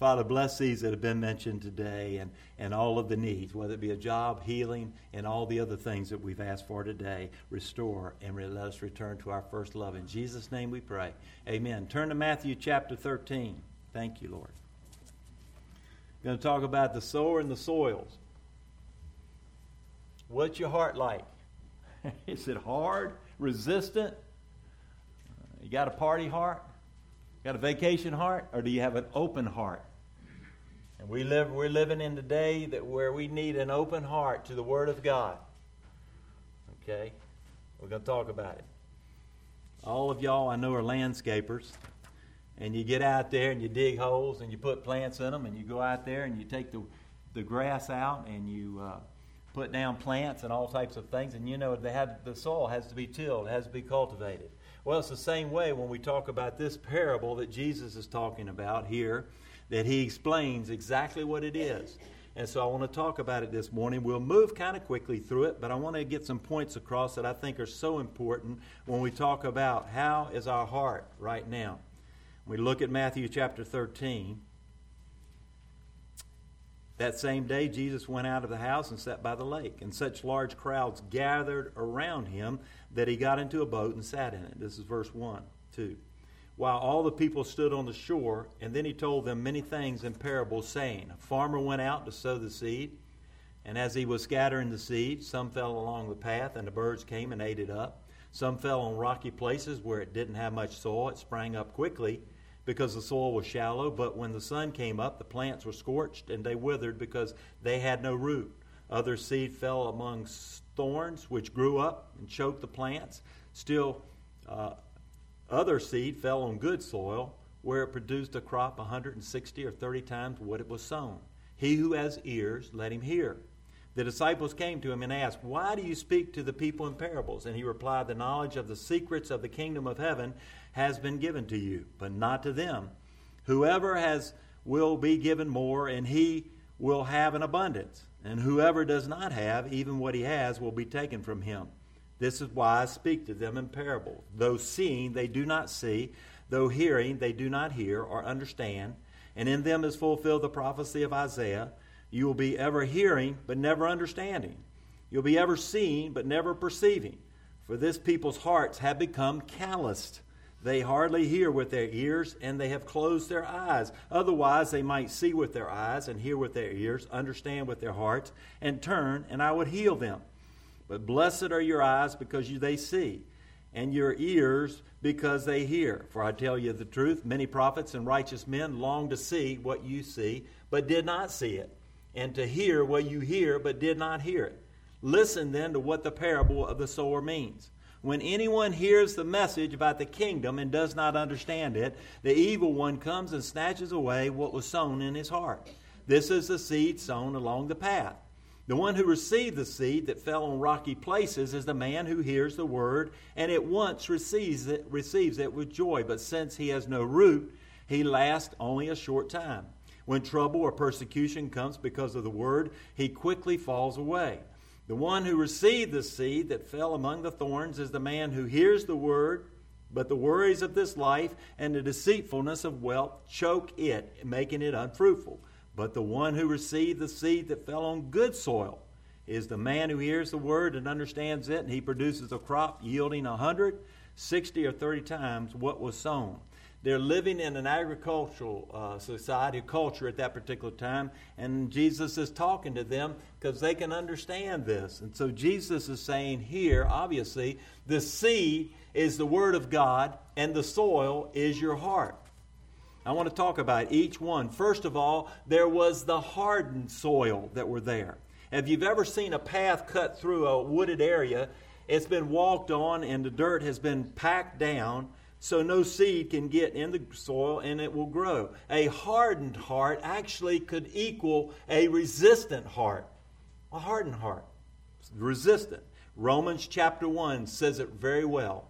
Father, bless these that have been mentioned today and, and all of the needs, whether it be a job, healing, and all the other things that we've asked for today. Restore and let us return to our first love. In Jesus' name we pray. Amen. Turn to Matthew chapter 13. Thank you, Lord. I'm going to talk about the sower and the soils. What's your heart like? Is it hard, resistant? You got a party heart? Got a vacation heart? Or do you have an open heart? And we live, we're living in the day that where we need an open heart to the Word of God. Okay? We're going to talk about it. All of y'all I know are landscapers. And you get out there and you dig holes and you put plants in them and you go out there and you take the, the grass out and you uh, put down plants and all types of things. And you know they have, the soil has to be tilled, it has to be cultivated. Well, it's the same way when we talk about this parable that Jesus is talking about here that he explains exactly what it is. And so I want to talk about it this morning. We'll move kind of quickly through it, but I want to get some points across that I think are so important when we talk about how is our heart right now. We look at Matthew chapter 13. That same day, Jesus went out of the house and sat by the lake, and such large crowds gathered around him that he got into a boat and sat in it. This is verse 1, 2 while all the people stood on the shore, and then he told them many things in parables, saying, A farmer went out to sow the seed, and as he was scattering the seed, some fell along the path, and the birds came and ate it up. Some fell on rocky places where it didn't have much soil. It sprang up quickly because the soil was shallow, but when the sun came up, the plants were scorched and they withered because they had no root. Other seed fell among thorns, which grew up and choked the plants. Still, uh, other seed fell on good soil, where it produced a crop 160 or 30 times what it was sown. He who has ears, let him hear. The disciples came to him and asked, Why do you speak to the people in parables? And he replied, The knowledge of the secrets of the kingdom of heaven has been given to you, but not to them. Whoever has will be given more, and he will have an abundance. And whoever does not have, even what he has, will be taken from him. This is why I speak to them in parables. Though seeing, they do not see. Though hearing, they do not hear or understand. And in them is fulfilled the prophecy of Isaiah. You will be ever hearing, but never understanding. You'll be ever seeing, but never perceiving. For this people's hearts have become calloused. They hardly hear with their ears, and they have closed their eyes. Otherwise, they might see with their eyes, and hear with their ears, understand with their hearts, and turn, and I would heal them. But blessed are your eyes because you, they see, and your ears because they hear. For I tell you the truth, many prophets and righteous men longed to see what you see, but did not see it, and to hear what you hear, but did not hear it. Listen then to what the parable of the sower means. When anyone hears the message about the kingdom and does not understand it, the evil one comes and snatches away what was sown in his heart. This is the seed sown along the path. The one who received the seed that fell on rocky places is the man who hears the word and at once receives it, receives it with joy. But since he has no root, he lasts only a short time. When trouble or persecution comes because of the word, he quickly falls away. The one who received the seed that fell among the thorns is the man who hears the word, but the worries of this life and the deceitfulness of wealth choke it, making it unfruitful. But the one who received the seed that fell on good soil is the man who hears the word and understands it, and he produces a crop yielding a hundred, sixty, or thirty times what was sown. They're living in an agricultural uh, society, culture at that particular time, and Jesus is talking to them because they can understand this. And so Jesus is saying here, obviously, the seed is the Word of God, and the soil is your heart. I want to talk about each one. First of all, there was the hardened soil that were there. If you've ever seen a path cut through a wooded area, it's been walked on and the dirt has been packed down so no seed can get in the soil and it will grow. A hardened heart actually could equal a resistant heart. A hardened heart, resistant. Romans chapter 1 says it very well.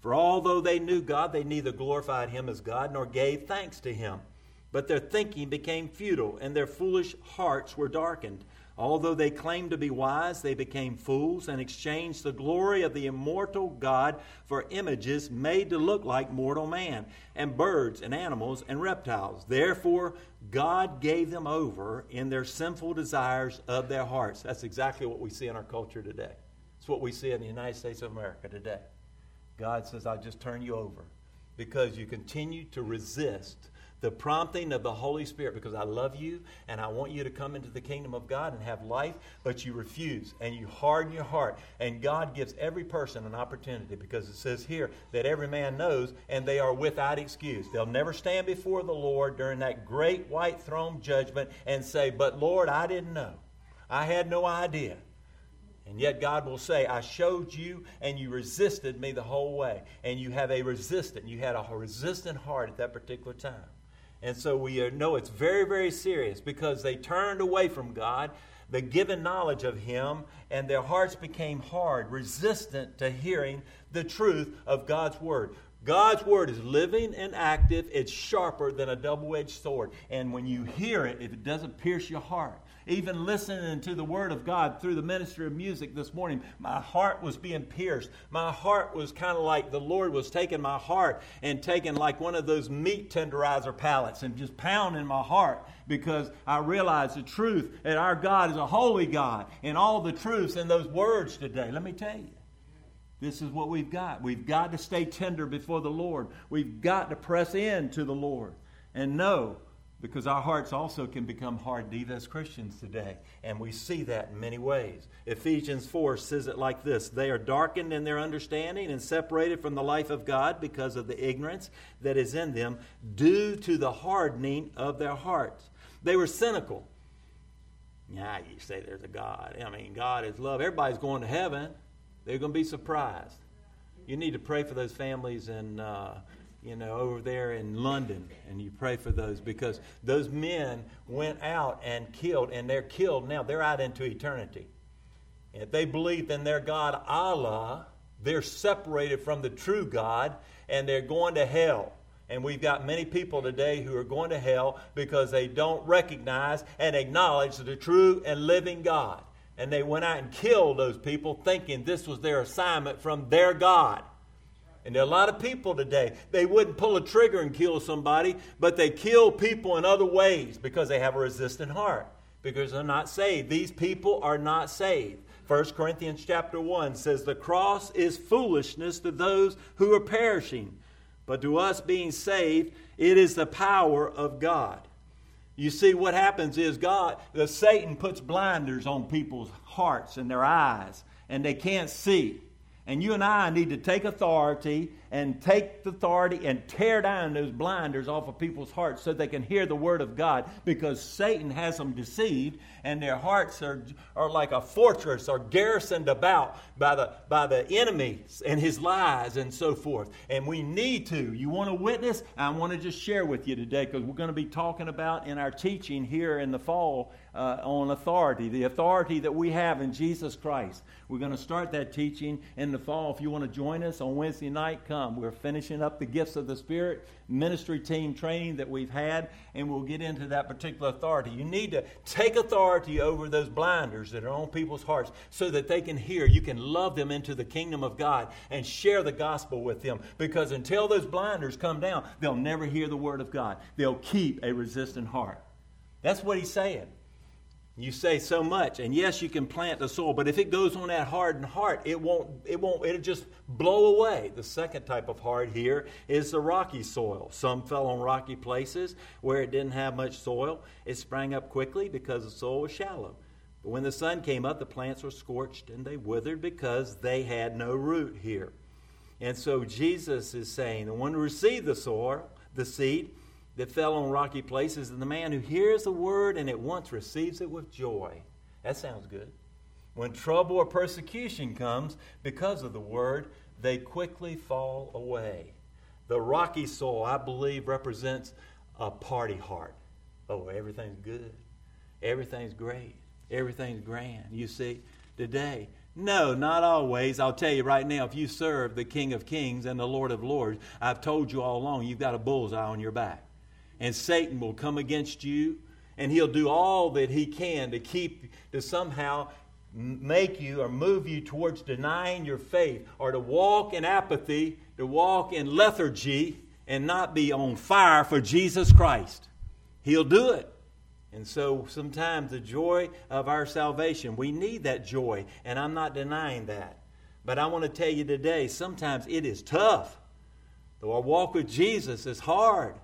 For although they knew God, they neither glorified him as God nor gave thanks to him. But their thinking became futile, and their foolish hearts were darkened. Although they claimed to be wise, they became fools and exchanged the glory of the immortal God for images made to look like mortal man, and birds and animals and reptiles. Therefore, God gave them over in their sinful desires of their hearts. That's exactly what we see in our culture today. It's what we see in the United States of America today. God says, I'll just turn you over because you continue to resist the prompting of the Holy Spirit because I love you and I want you to come into the kingdom of God and have life, but you refuse and you harden your heart. And God gives every person an opportunity because it says here that every man knows and they are without excuse. They'll never stand before the Lord during that great white throne judgment and say, But Lord, I didn't know. I had no idea. And yet God will say, I showed you and you resisted me the whole way. And you have a resistant, you had a resistant heart at that particular time. And so we know it's very, very serious because they turned away from God, the given knowledge of Him, and their hearts became hard, resistant to hearing the truth of God's Word. God's Word is living and active. It's sharper than a double edged sword. And when you hear it, if it doesn't pierce your heart, even listening to the Word of God through the ministry of music this morning, my heart was being pierced. My heart was kind of like the Lord was taking my heart and taking like one of those meat tenderizer pallets and just pounding my heart because I realized the truth that our God is a holy God and all the truths in those words today. Let me tell you. This is what we've got. We've got to stay tender before the Lord. We've got to press in to the Lord and know because our hearts also can become hard even as Christians today. And we see that in many ways. Ephesians 4 says it like this They are darkened in their understanding and separated from the life of God because of the ignorance that is in them due to the hardening of their hearts. They were cynical. Yeah, you say there's a God. I mean, God is love. Everybody's going to heaven. They're going to be surprised. You need to pray for those families and uh, you know, over there in London, and you pray for those because those men went out and killed, and they're killed now. They're out into eternity. If they believe in their God, Allah, they're separated from the true God, and they're going to hell. And we've got many people today who are going to hell because they don't recognize and acknowledge the true and living God. And they went out and killed those people thinking this was their assignment from their God. And there are a lot of people today, they wouldn't pull a trigger and kill somebody, but they kill people in other ways because they have a resistant heart, because they're not saved. These people are not saved. 1 Corinthians chapter 1 says, The cross is foolishness to those who are perishing, but to us being saved, it is the power of God. You see, what happens is God, the Satan puts blinders on people's hearts and their eyes, and they can't see. And you and I need to take authority and take the authority and tear down those blinders off of people's hearts so they can hear the word of God because Satan has them deceived and their hearts are, are like a fortress are garrisoned about by the, by the enemy and his lies and so forth. And we need to. You want to witness? I want to just share with you today because we're going to be talking about in our teaching here in the fall uh, on authority, the authority that we have in Jesus Christ. We're going to start that teaching in the fall. If you want to join us on Wednesday night, come. We're finishing up the gifts of the Spirit ministry team training that we've had, and we'll get into that particular authority. You need to take authority over those blinders that are on people's hearts so that they can hear. You can love them into the kingdom of God and share the gospel with them because until those blinders come down, they'll never hear the word of God. They'll keep a resistant heart. That's what he's saying. You say so much, and yes, you can plant the soil, but if it goes on that hardened heart, it won't, it won't, it'll just blow away. The second type of heart here is the rocky soil. Some fell on rocky places where it didn't have much soil. It sprang up quickly because the soil was shallow. But when the sun came up, the plants were scorched and they withered because they had no root here. And so Jesus is saying, the one who received the soil, the seed, that fell on rocky places, and the man who hears the word and at once receives it with joy. That sounds good. When trouble or persecution comes because of the word, they quickly fall away. The rocky soul, I believe, represents a party heart. oh, everything's good. Everything's great. Everything's grand. You see, today, no, not always. I'll tell you right now, if you serve the King of Kings and the Lord of Lords, I've told you all along, you've got a bullseye on your back. And Satan will come against you, and he'll do all that he can to keep, to somehow make you or move you towards denying your faith or to walk in apathy, to walk in lethargy, and not be on fire for Jesus Christ. He'll do it. And so sometimes the joy of our salvation, we need that joy, and I'm not denying that. But I want to tell you today, sometimes it is tough. Though our walk with Jesus is hard.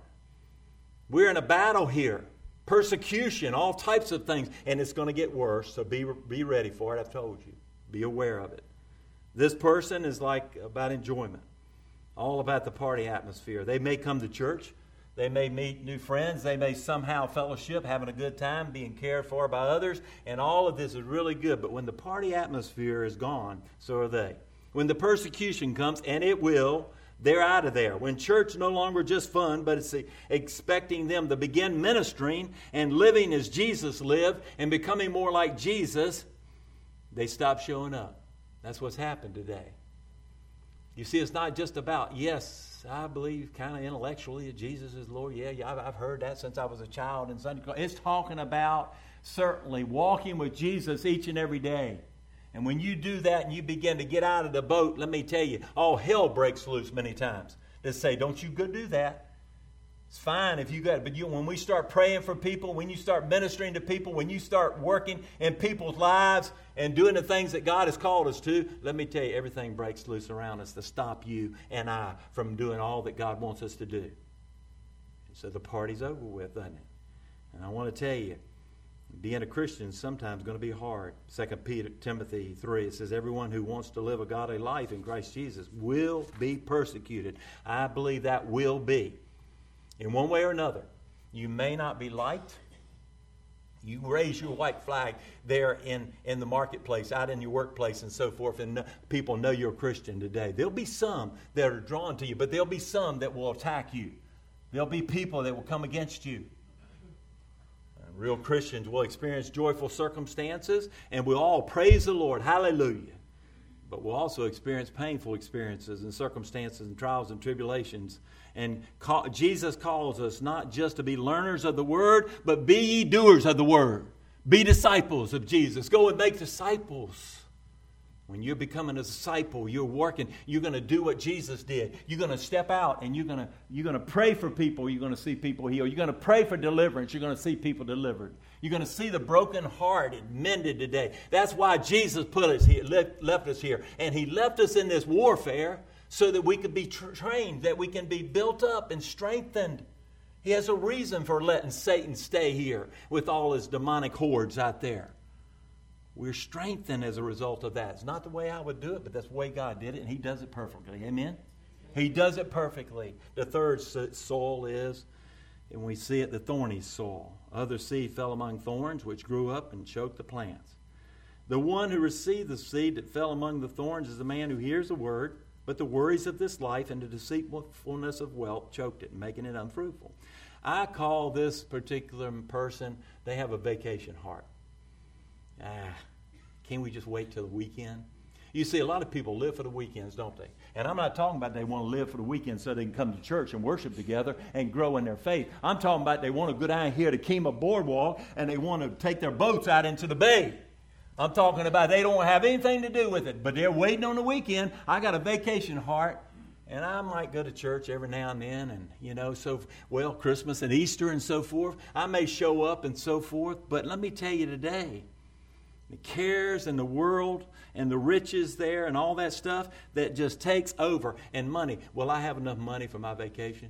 We're in a battle here persecution, all types of things, and it's going to get worse, so be, be ready for it. I've told you. Be aware of it. This person is like about enjoyment, all about the party atmosphere. They may come to church, they may meet new friends. They may somehow fellowship, having a good time, being cared for by others. And all of this is really good. But when the party atmosphere is gone, so are they. When the persecution comes, and it will, they're out of there. When church no longer just fun, but it's expecting them to begin ministering and living as Jesus lived and becoming more like Jesus, they stop showing up. That's what's happened today. You see, it's not just about, yes, I believe kind of intellectually that Jesus is Lord. Yeah, yeah, I've heard that since I was a child in Sunday school. It's talking about certainly walking with Jesus each and every day. And when you do that and you begin to get out of the boat, let me tell you, all hell breaks loose many times. To say, don't you go do that. It's fine if you got it, but you, when we start praying for people, when you start ministering to people, when you start working in people's lives and doing the things that God has called us to, let me tell you, everything breaks loose around us to stop you and I from doing all that God wants us to do. And So the party's over with, doesn't it? And I want to tell you, being a Christian is sometimes going to be hard. 2 Peter, Timothy 3, it says, Everyone who wants to live a godly life in Christ Jesus will be persecuted. I believe that will be in one way or another. You may not be liked. You raise your white flag there in, in the marketplace, out in your workplace, and so forth, and people know you're a Christian today. There'll be some that are drawn to you, but there'll be some that will attack you. There'll be people that will come against you. Real Christians will experience joyful circumstances, and we'll all praise the Lord. Hallelujah. But we'll also experience painful experiences and circumstances and trials and tribulations and call, Jesus calls us not just to be learners of the word, but be ye doers of the word. Be disciples of Jesus. Go and make disciples. When you're becoming a disciple, you're working, you're going to do what Jesus did. You're going to step out and you're going to, you're going to pray for people, you're going to see people healed. You're going to pray for deliverance, you're going to see people delivered. You're going to see the broken hearted mended today. That's why Jesus put us here, left, left us here. And he left us in this warfare so that we could be tra- trained, that we can be built up and strengthened. He has a reason for letting Satan stay here with all his demonic hordes out there. We're strengthened as a result of that. It's not the way I would do it, but that's the way God did it, and He does it perfectly. Amen? He does it perfectly. The third soil is, and we see it, the thorny soil. Other seed fell among thorns, which grew up and choked the plants. The one who received the seed that fell among the thorns is the man who hears the word but the worries of this life and the deceitfulness of wealth choked it, making it unfruitful. I call this particular person, they have a vacation heart. Ah, can we just wait till the weekend? You see, a lot of people live for the weekends, don't they? And I'm not talking about they want to live for the weekend so they can come to church and worship together and grow in their faith. I'm talking about they want to go down here to Kemah Boardwalk and they want to take their boats out into the bay. I'm talking about they don't have anything to do with it, but they're waiting on the weekend. I got a vacation heart, and I might go to church every now and then, and you know, so well, Christmas and Easter and so forth. I may show up and so forth, but let me tell you today, the cares and the world and the riches there and all that stuff that just takes over, and money. Will I have enough money for my vacation?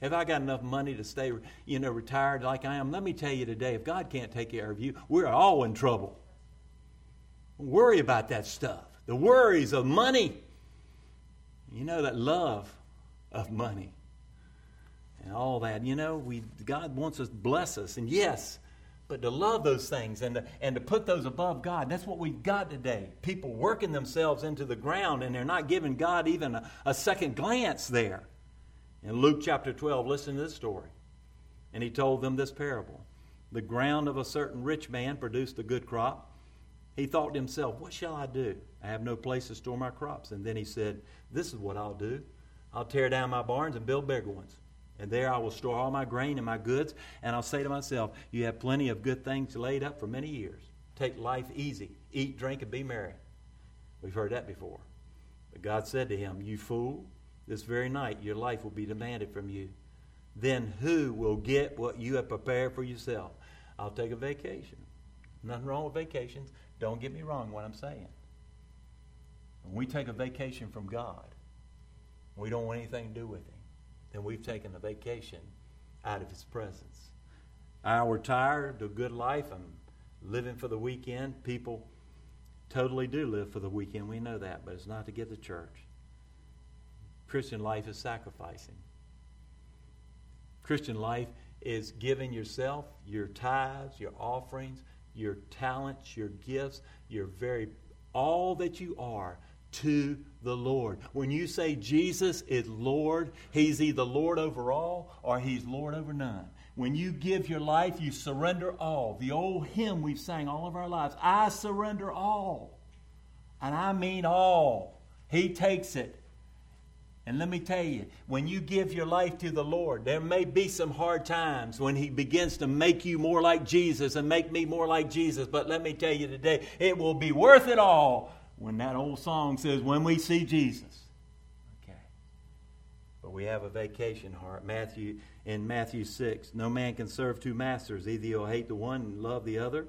Have I got enough money to stay, you know, retired like I am? Let me tell you today, if God can't take care of you, we're all in trouble worry about that stuff. The worries of money. You know, that love of money and all that. You know, we, God wants us to bless us. And yes, but to love those things and to, and to put those above God, that's what we've got today. People working themselves into the ground and they're not giving God even a, a second glance there. In Luke chapter 12, listen to this story. And he told them this parable The ground of a certain rich man produced a good crop. He thought to himself, What shall I do? I have no place to store my crops. And then he said, This is what I'll do I'll tear down my barns and build bigger ones. And there I will store all my grain and my goods. And I'll say to myself, You have plenty of good things laid up for many years. Take life easy. Eat, drink, and be merry. We've heard that before. But God said to him, You fool, this very night your life will be demanded from you. Then who will get what you have prepared for yourself? I'll take a vacation. Nothing wrong with vacations. Don't get me wrong what I'm saying. When we take a vacation from God, we don't want anything to do with Him, then we've taken a vacation out of His presence. Uh, Our tired of good life I'm living for the weekend, people totally do live for the weekend. We know that, but it's not to get to church. Christian life is sacrificing. Christian life is giving yourself, your tithes, your offerings, your talents, your gifts, your very all that you are to the Lord. When you say Jesus is Lord, He's either Lord over all or He's Lord over none. When you give your life, you surrender all. The old hymn we've sang all of our lives I surrender all. And I mean all. He takes it. And let me tell you, when you give your life to the Lord, there may be some hard times when He begins to make you more like Jesus and make me more like Jesus. But let me tell you today, it will be worth it all when that old song says, When we see Jesus. Okay. But we have a vacation heart. Matthew in Matthew 6, no man can serve two masters. Either he'll hate the one and love the other,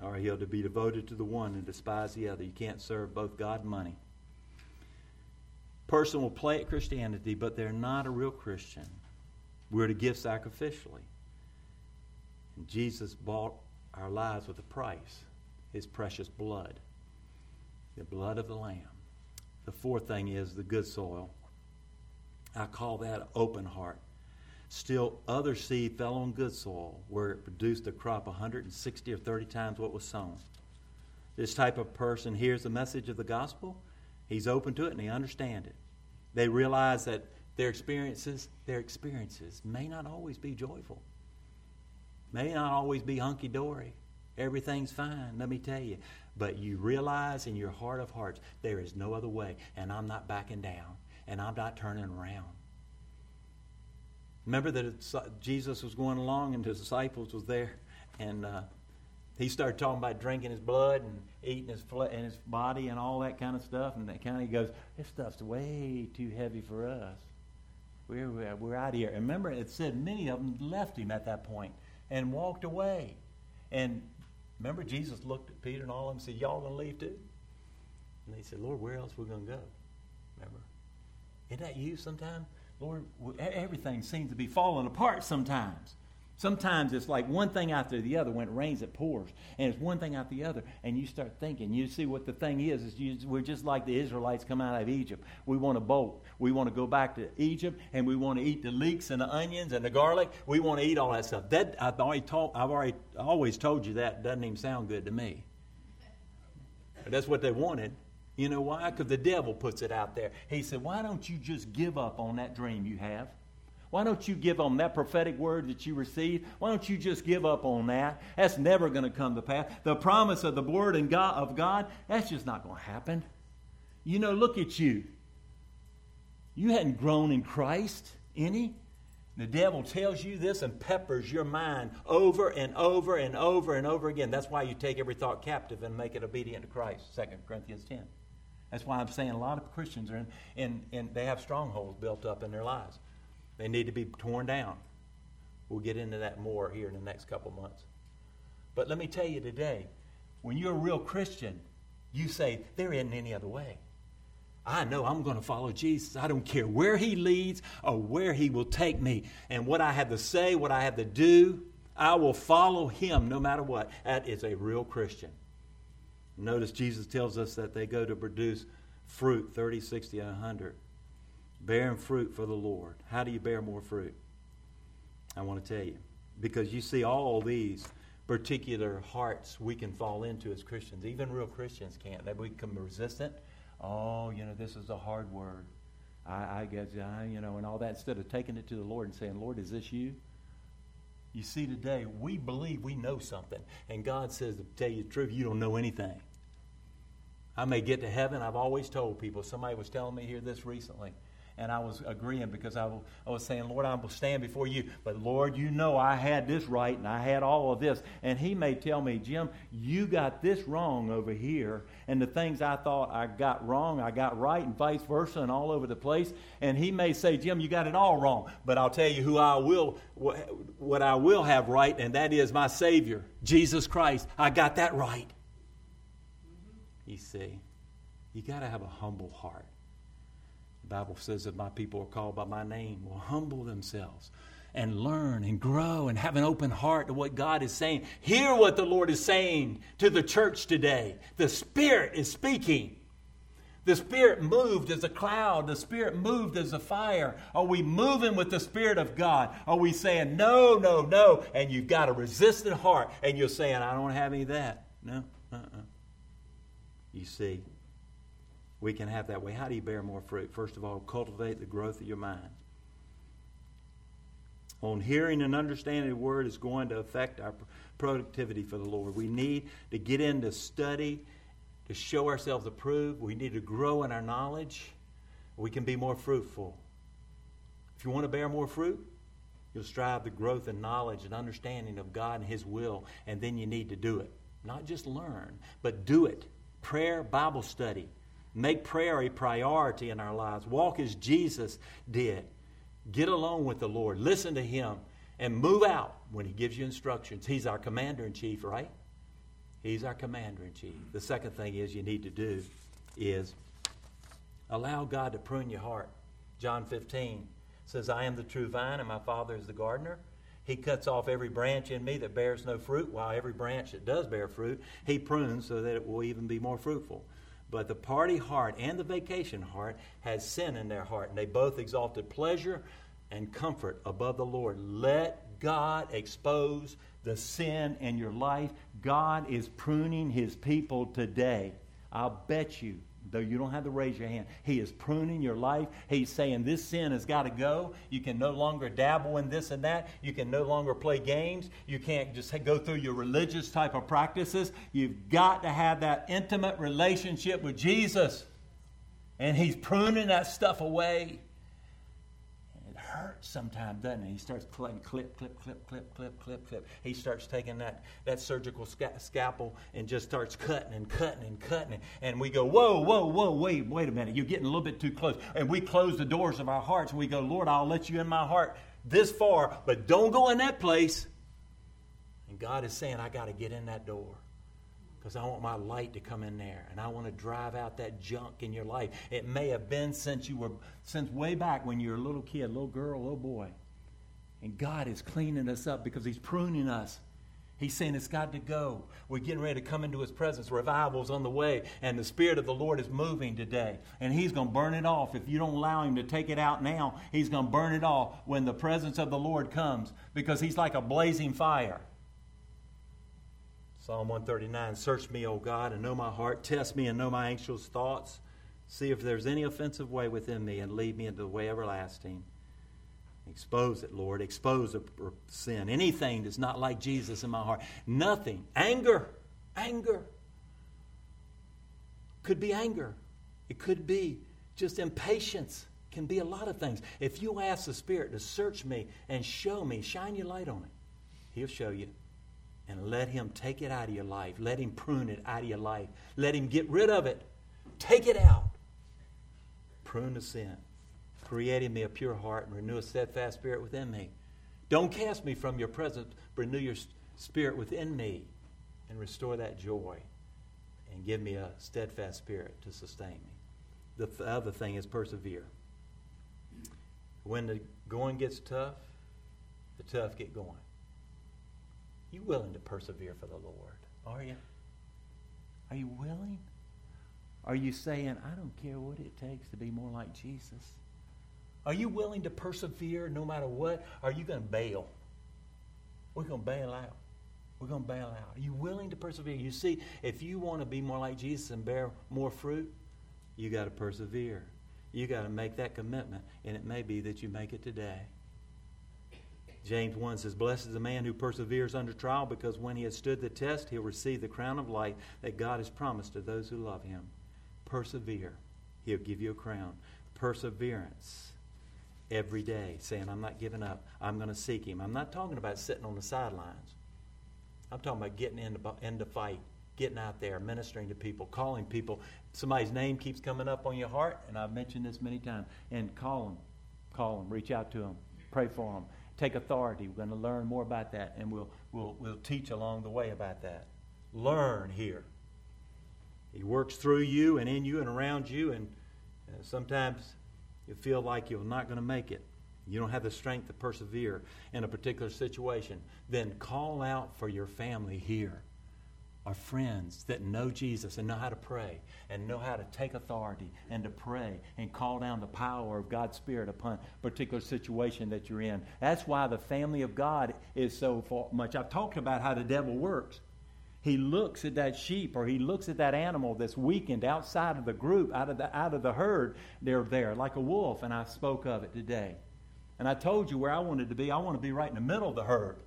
or he'll be devoted to the one and despise the other. You can't serve both God and money. Person will play at Christianity, but they're not a real Christian. We're to give sacrificially. And Jesus bought our lives with a price, his precious blood the blood of the Lamb. The fourth thing is the good soil. I call that open heart. Still, other seed fell on good soil where it produced a crop 160 or 30 times what was sown. This type of person hears the message of the gospel, he's open to it, and he understands it. They realize that their experiences, their experiences may not always be joyful, may not always be hunky dory. Everything's fine, let me tell you. But you realize in your heart of hearts, there is no other way, and I'm not backing down, and I'm not turning around. Remember that Jesus was going along, and his disciples was there, and uh, he started talking about drinking his blood and eating his and his body and all that kind of stuff, and that kind of he goes, this stuff's way too heavy for us. We're, we're, we're out of here. And remember, it said many of them left him at that point and walked away. And Remember, Jesus looked at Peter and all of them and said, Y'all going to leave too? And they said, Lord, where else are we going to go? Remember? Isn't that you sometimes? Lord, everything seems to be falling apart sometimes. Sometimes it's like one thing after the other. When it rains, it pours. And it's one thing after the other. And you start thinking. You see what the thing is. is you, we're just like the Israelites come out of Egypt. We want a boat. We want to go back to Egypt. And we want to eat the leeks and the onions and the garlic. We want to eat all that stuff. That, I've, already told, I've already always told you that. Doesn't even sound good to me. But that's what they wanted. You know why? Because the devil puts it out there. He said, Why don't you just give up on that dream you have? Why don't you give on that prophetic word that you received? Why don't you just give up on that? That's never going to come to pass. The promise of the word and God, of God, that's just not going to happen. You know, look at you. You hadn't grown in Christ any. The devil tells you this and peppers your mind over and over and over and over again. That's why you take every thought captive and make it obedient to Christ. 2 Corinthians 10. That's why I'm saying a lot of Christians are in, in, in they have strongholds built up in their lives. They need to be torn down. We'll get into that more here in the next couple months. But let me tell you today, when you're a real Christian, you say, there isn't any other way. I know I'm going to follow Jesus. I don't care where he leads or where he will take me. And what I have to say, what I have to do, I will follow him no matter what. That is a real Christian. Notice Jesus tells us that they go to produce fruit 30, 60, and 100 bearing fruit for the Lord. How do you bear more fruit? I want to tell you. Because you see, all these particular hearts we can fall into as Christians. Even real Christians can't. We become resistant. Oh, you know, this is a hard word. I, I guess, I, you know, and all that, instead of taking it to the Lord and saying, Lord, is this you? You see, today, we believe we know something. And God says, to tell you the truth, you don't know anything. I may get to heaven. I've always told people, somebody was telling me here this recently and I was agreeing because I, I was saying, Lord, I will stand before you. But Lord, you know I had this right and I had all of this. And he may tell me, Jim, you got this wrong over here. And the things I thought I got wrong, I got right, and vice versa, and all over the place. And he may say, Jim, you got it all wrong. But I'll tell you who I will, what I will have right, and that is my Savior, Jesus Christ. I got that right. Mm-hmm. You see, you got to have a humble heart. Bible says that my people are called by my name will humble themselves and learn and grow and have an open heart to what God is saying. Hear what the Lord is saying to the church today. The Spirit is speaking. The Spirit moved as a cloud. The Spirit moved as a fire. Are we moving with the Spirit of God? Are we saying, no, no, no? And you've got a resistant heart and you're saying, I don't have any of that. No, uh uh-uh. uh You see, we can have that way. How do you bear more fruit? First of all, cultivate the growth of your mind. On hearing and understanding the word is going to affect our productivity for the Lord. We need to get into study to show ourselves approved. We need to grow in our knowledge. We can be more fruitful. If you want to bear more fruit, you'll strive the growth and knowledge and understanding of God and His will, and then you need to do it. Not just learn, but do it. Prayer, Bible study, Make prayer a priority in our lives. Walk as Jesus did. Get along with the Lord. Listen to Him and move out when He gives you instructions. He's our commander in chief, right? He's our commander in chief. The second thing is you need to do is allow God to prune your heart. John 15 says, I am the true vine and my Father is the gardener. He cuts off every branch in me that bears no fruit, while every branch that does bear fruit, He prunes so that it will even be more fruitful. But the party heart and the vacation heart has sin in their heart, and they both exalted pleasure and comfort above the Lord. Let God expose the sin in your life. God is pruning his people today. I'll bet you though you don't have to raise your hand. He is pruning your life. He's saying this sin has got to go. You can no longer dabble in this and that. You can no longer play games. You can't just go through your religious type of practices. You've got to have that intimate relationship with Jesus. And He's pruning that stuff away hurts sometimes, doesn't it? He starts clip, clip, clip, clip, clip, clip, clip, clip. He starts taking that, that surgical sca- scalpel and just starts cutting and cutting and cutting. And we go, whoa, whoa, whoa, wait, wait a minute. You're getting a little bit too close. And we close the doors of our hearts and we go, Lord, I'll let you in my heart this far, but don't go in that place. And God is saying, I got to get in that door because I want my light to come in there and I want to drive out that junk in your life. It may have been since you were, since way back when you were a little kid, little girl, little boy. And God is cleaning us up because He's pruning us. He's saying it's got to go. We're getting ready to come into His presence. Revival's on the way, and the Spirit of the Lord is moving today. And He's going to burn it off. If you don't allow Him to take it out now, He's going to burn it off when the presence of the Lord comes because He's like a blazing fire. Psalm 139 Search me, O God, and know my heart. Test me and know my anxious thoughts. See if there's any offensive way within me, and lead me into the way everlasting. Expose it, Lord. Expose the sin. Anything that's not like Jesus in my heart. Nothing. Anger. Anger. Could be anger. It could be just impatience. Can be a lot of things. If you ask the Spirit to search me and show me, shine your light on it, He'll show you and let Him take it out of your life. Let Him prune it out of your life. Let Him get rid of it. Take it out. Prune the sin. Create in me a pure heart and renew a steadfast spirit within me. Don't cast me from your presence, renew your spirit within me and restore that joy and give me a steadfast spirit to sustain me. The th- other thing is persevere. When the going gets tough, the tough get going. You willing to persevere for the Lord? Are you? Are you willing? Are you saying, I don't care what it takes to be more like Jesus? Are you willing to persevere no matter what? Are you going to bail? We're going to bail out. We're going to bail out. Are you willing to persevere? You see, if you want to be more like Jesus and bear more fruit, you got to persevere. You got to make that commitment, and it may be that you make it today. James 1 says, Blessed is the man who perseveres under trial, because when he has stood the test, he'll receive the crown of life that God has promised to those who love him. Persevere. He'll give you a crown. Perseverance every day, saying, I'm not giving up. I'm going to seek him. I'm not talking about sitting on the sidelines. I'm talking about getting into, into fight, getting out there, ministering to people, calling people. Somebody's name keeps coming up on your heart, and I've mentioned this many times, and call them. Call them. Reach out to them. Pray for them take authority. We're going to learn more about that, and we'll, we'll, we'll teach along the way about that. Learn here. He works through you and in you and around you, and uh, sometimes you feel like you're not going to make it. You don't have the strength to persevere in a particular situation. Then call out for your family here are friends that know Jesus and know how to pray and know how to take authority and to pray and call down the power of God's Spirit upon a particular situation that you're in. That's why the family of God is so much. I've talked about how the devil works. He looks at that sheep or he looks at that animal that's weakened outside of the group, out of the, out of the herd. They're there like a wolf, and I spoke of it today. And I told you where I wanted to be. I want to be right in the middle of the herd.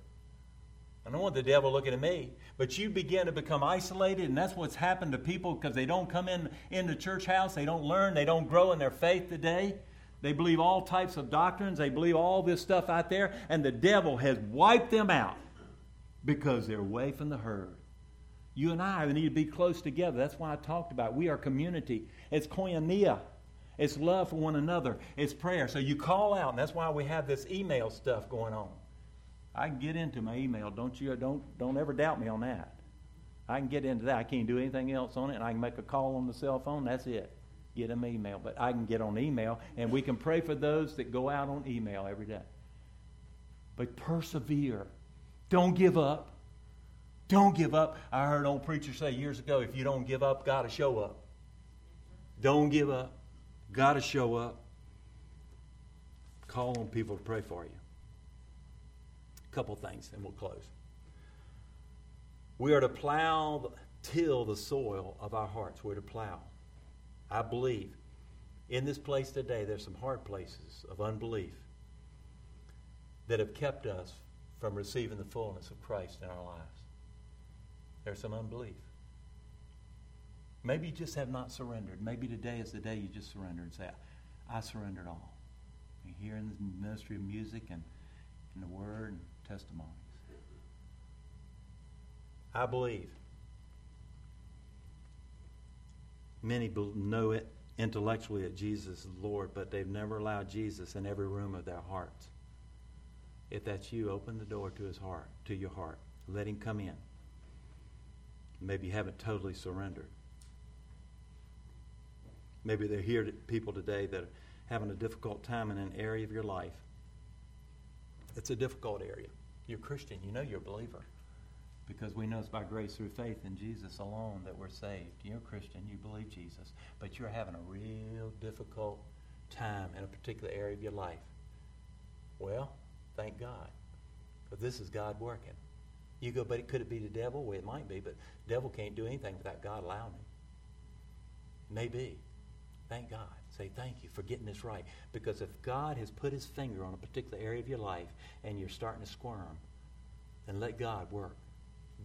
I don't want the devil looking at me. But you begin to become isolated, and that's what's happened to people because they don't come in, in the church house, they don't learn, they don't grow in their faith today. They believe all types of doctrines, they believe all this stuff out there, and the devil has wiped them out because they're away from the herd. You and I need to be close together. That's why I talked about we are community. It's koinonia. It's love for one another. It's prayer. So you call out, and that's why we have this email stuff going on. I can get into my email. Don't you? Don't don't ever doubt me on that. I can get into that. I can't do anything else on it, and I can make a call on the cell phone. That's it. Get them email, but I can get on email, and we can pray for those that go out on email every day. But persevere. Don't give up. Don't give up. I heard an old preacher say years ago, if you don't give up, God will show up. Don't give up. God will show up. Call on people to pray for you couple things and we'll close. We are to plow, till the soil of our hearts. We're to plow. I believe in this place today, there's some hard places of unbelief that have kept us from receiving the fullness of Christ in our lives. There's some unbelief. Maybe you just have not surrendered. Maybe today is the day you just surrender and say, I surrendered all. And here in the ministry of music and in the Word and testimonies. I believe many know it intellectually that Jesus is Lord, but they've never allowed Jesus in every room of their hearts. If that's you, open the door to his heart, to your heart. Let him come in. Maybe you haven't totally surrendered. Maybe they're here people today that are having a difficult time in an area of your life it's a difficult area. You're Christian, you know you're a believer. Because we know it's by grace through faith in Jesus alone that we're saved. You're a Christian, you believe Jesus, but you're having a real difficult time in a particular area of your life. Well, thank God. Because this is God working. You go, but it could it be the devil? Well, it might be, but the devil can't do anything without God allowing him. Maybe. Thank God. Say thank you for getting this right. Because if God has put his finger on a particular area of your life and you're starting to squirm, then let God work.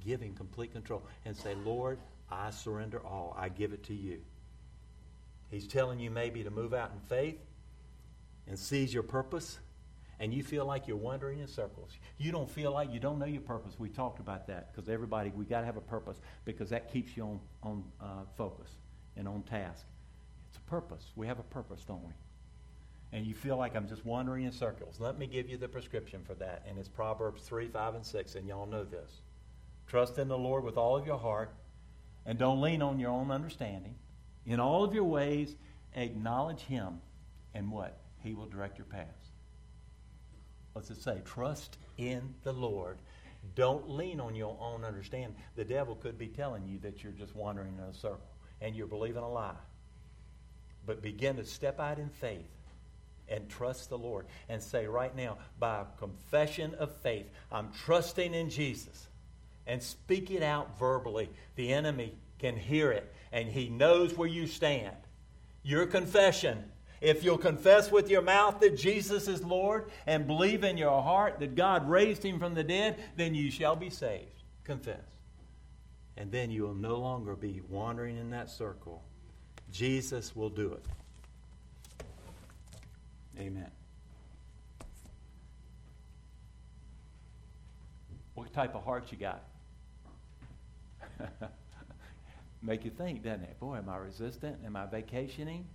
Give him complete control and say, Lord, I surrender all. I give it to you. He's telling you maybe to move out in faith and seize your purpose, and you feel like you're wandering in circles. You don't feel like you don't know your purpose. We talked about that because everybody, we got to have a purpose because that keeps you on, on uh, focus and on task purpose. We have a purpose, don't we? And you feel like I'm just wandering in circles. Let me give you the prescription for that. And it's Proverbs 3, 5, and 6, and y'all know this. Trust in the Lord with all of your heart, and don't lean on your own understanding. In all of your ways, acknowledge Him, and what? He will direct your paths. What's it say? Trust in the Lord. Don't lean on your own understanding. The devil could be telling you that you're just wandering in a circle and you're believing a lie but begin to step out in faith and trust the Lord and say right now, by confession of faith, I'm trusting in Jesus and speak it out verbally. The enemy can hear it and he knows where you stand. Your confession If you'll confess with your mouth that Jesus is Lord and believe in your heart that God raised him from the dead, then you shall be saved. Confess. And then you will no longer be wandering in that circle. Jesus will do it. Amen. What type of heart you got? Make you think, doesn't it? Boy, am I resistant? Am I vacationing?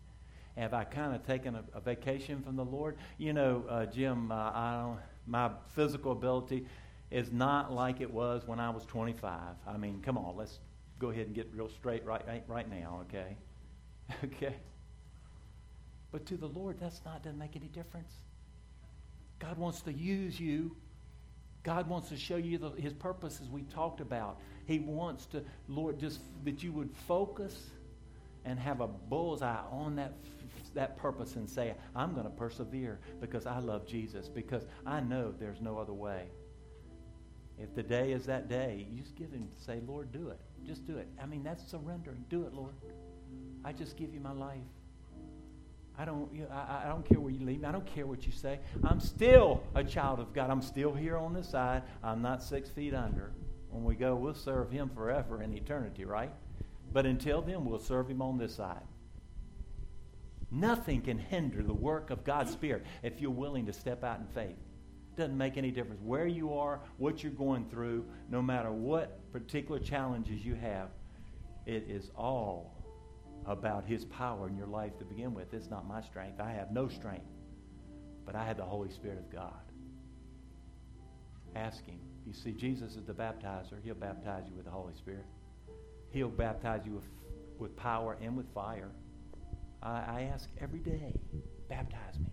Have I kind of taken a, a, vacation from the Lord? You know, uh, Jim, uh, I don't, my physical ability is not like it was when I was 25. I mean, come on, let's go ahead and get real straight right, right, right now, okay? okay? But to the Lord, that's not doesn't make any difference. God wants to use you. God wants to show you the, His purpose, as we talked about. He wants to, Lord, just that you would focus and have a bullseye on that that purpose and say, I'm going to persevere because I love Jesus, because I know there's no other way. If the day is that day, you just give him, say, Lord, do it. Just do it. I mean, that's surrendering. Do it, Lord. I just give you my life. I don't, you know, I, I don't care where you leave me. I don't care what you say. I'm still a child of God. I'm still here on this side. I'm not six feet under. When we go, we'll serve him forever in eternity, right? But until then, we'll serve him on this side. Nothing can hinder the work of God's Spirit if you're willing to step out in faith. Doesn't make any difference where you are, what you're going through, no matter what particular challenges you have. It is all about His power in your life to begin with. It's not my strength. I have no strength, but I have the Holy Spirit of God. Ask Him. You see, Jesus is the baptizer. He'll baptize you with the Holy Spirit. He'll baptize you with, with power and with fire. I, I ask every day, baptize me.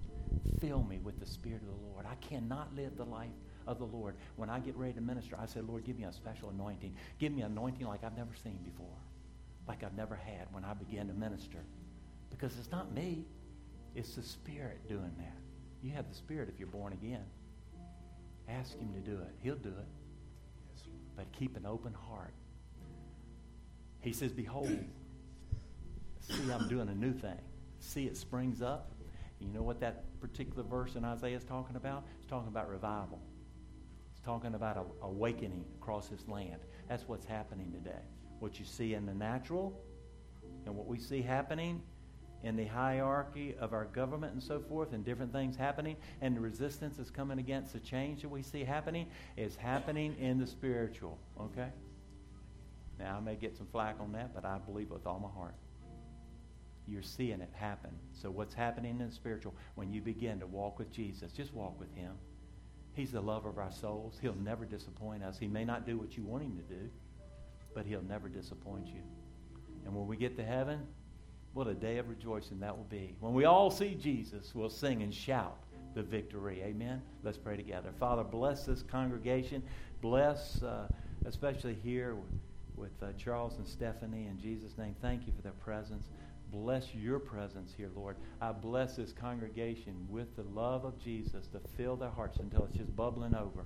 Fill me with the Spirit of the Lord. I cannot live the life of the Lord. When I get ready to minister, I say, Lord, give me a special anointing. Give me anointing like I've never seen before, like I've never had when I began to minister. Because it's not me, it's the Spirit doing that. You have the Spirit if you're born again. Ask Him to do it. He'll do it. But keep an open heart. He says, Behold, see, I'm doing a new thing. See, it springs up. You know what that particular verse in Isaiah is talking about? It's talking about revival. It's talking about a, awakening across this land. That's what's happening today. What you see in the natural and what we see happening in the hierarchy of our government and so forth, and different things happening, and the resistance is coming against the change that we see happening, is happening in the spiritual. Okay? Now, I may get some flack on that, but I believe with all my heart. You're seeing it happen. So, what's happening in the spiritual? When you begin to walk with Jesus, just walk with Him. He's the lover of our souls. He'll never disappoint us. He may not do what you want Him to do, but He'll never disappoint you. And when we get to heaven, what a day of rejoicing that will be. When we all see Jesus, we'll sing and shout the victory. Amen. Let's pray together. Father, bless this congregation. Bless, uh, especially here with, uh, Charles and Stephanie. In Jesus' name, thank you for their presence. Bless your presence here, Lord. I bless this congregation with the love of Jesus to fill their hearts until it's just bubbling over.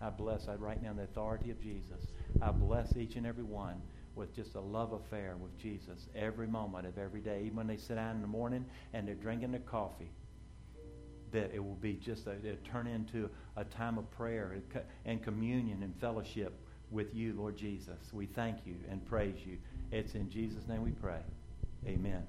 I bless, I right now in the authority of Jesus. I bless each and every one with just a love affair with Jesus every moment of every day, even when they sit down in the morning and they're drinking their coffee. That it will be just a, it turn into a time of prayer and communion and fellowship with you, Lord Jesus. We thank you and praise you. It's in Jesus' name we pray. Amen.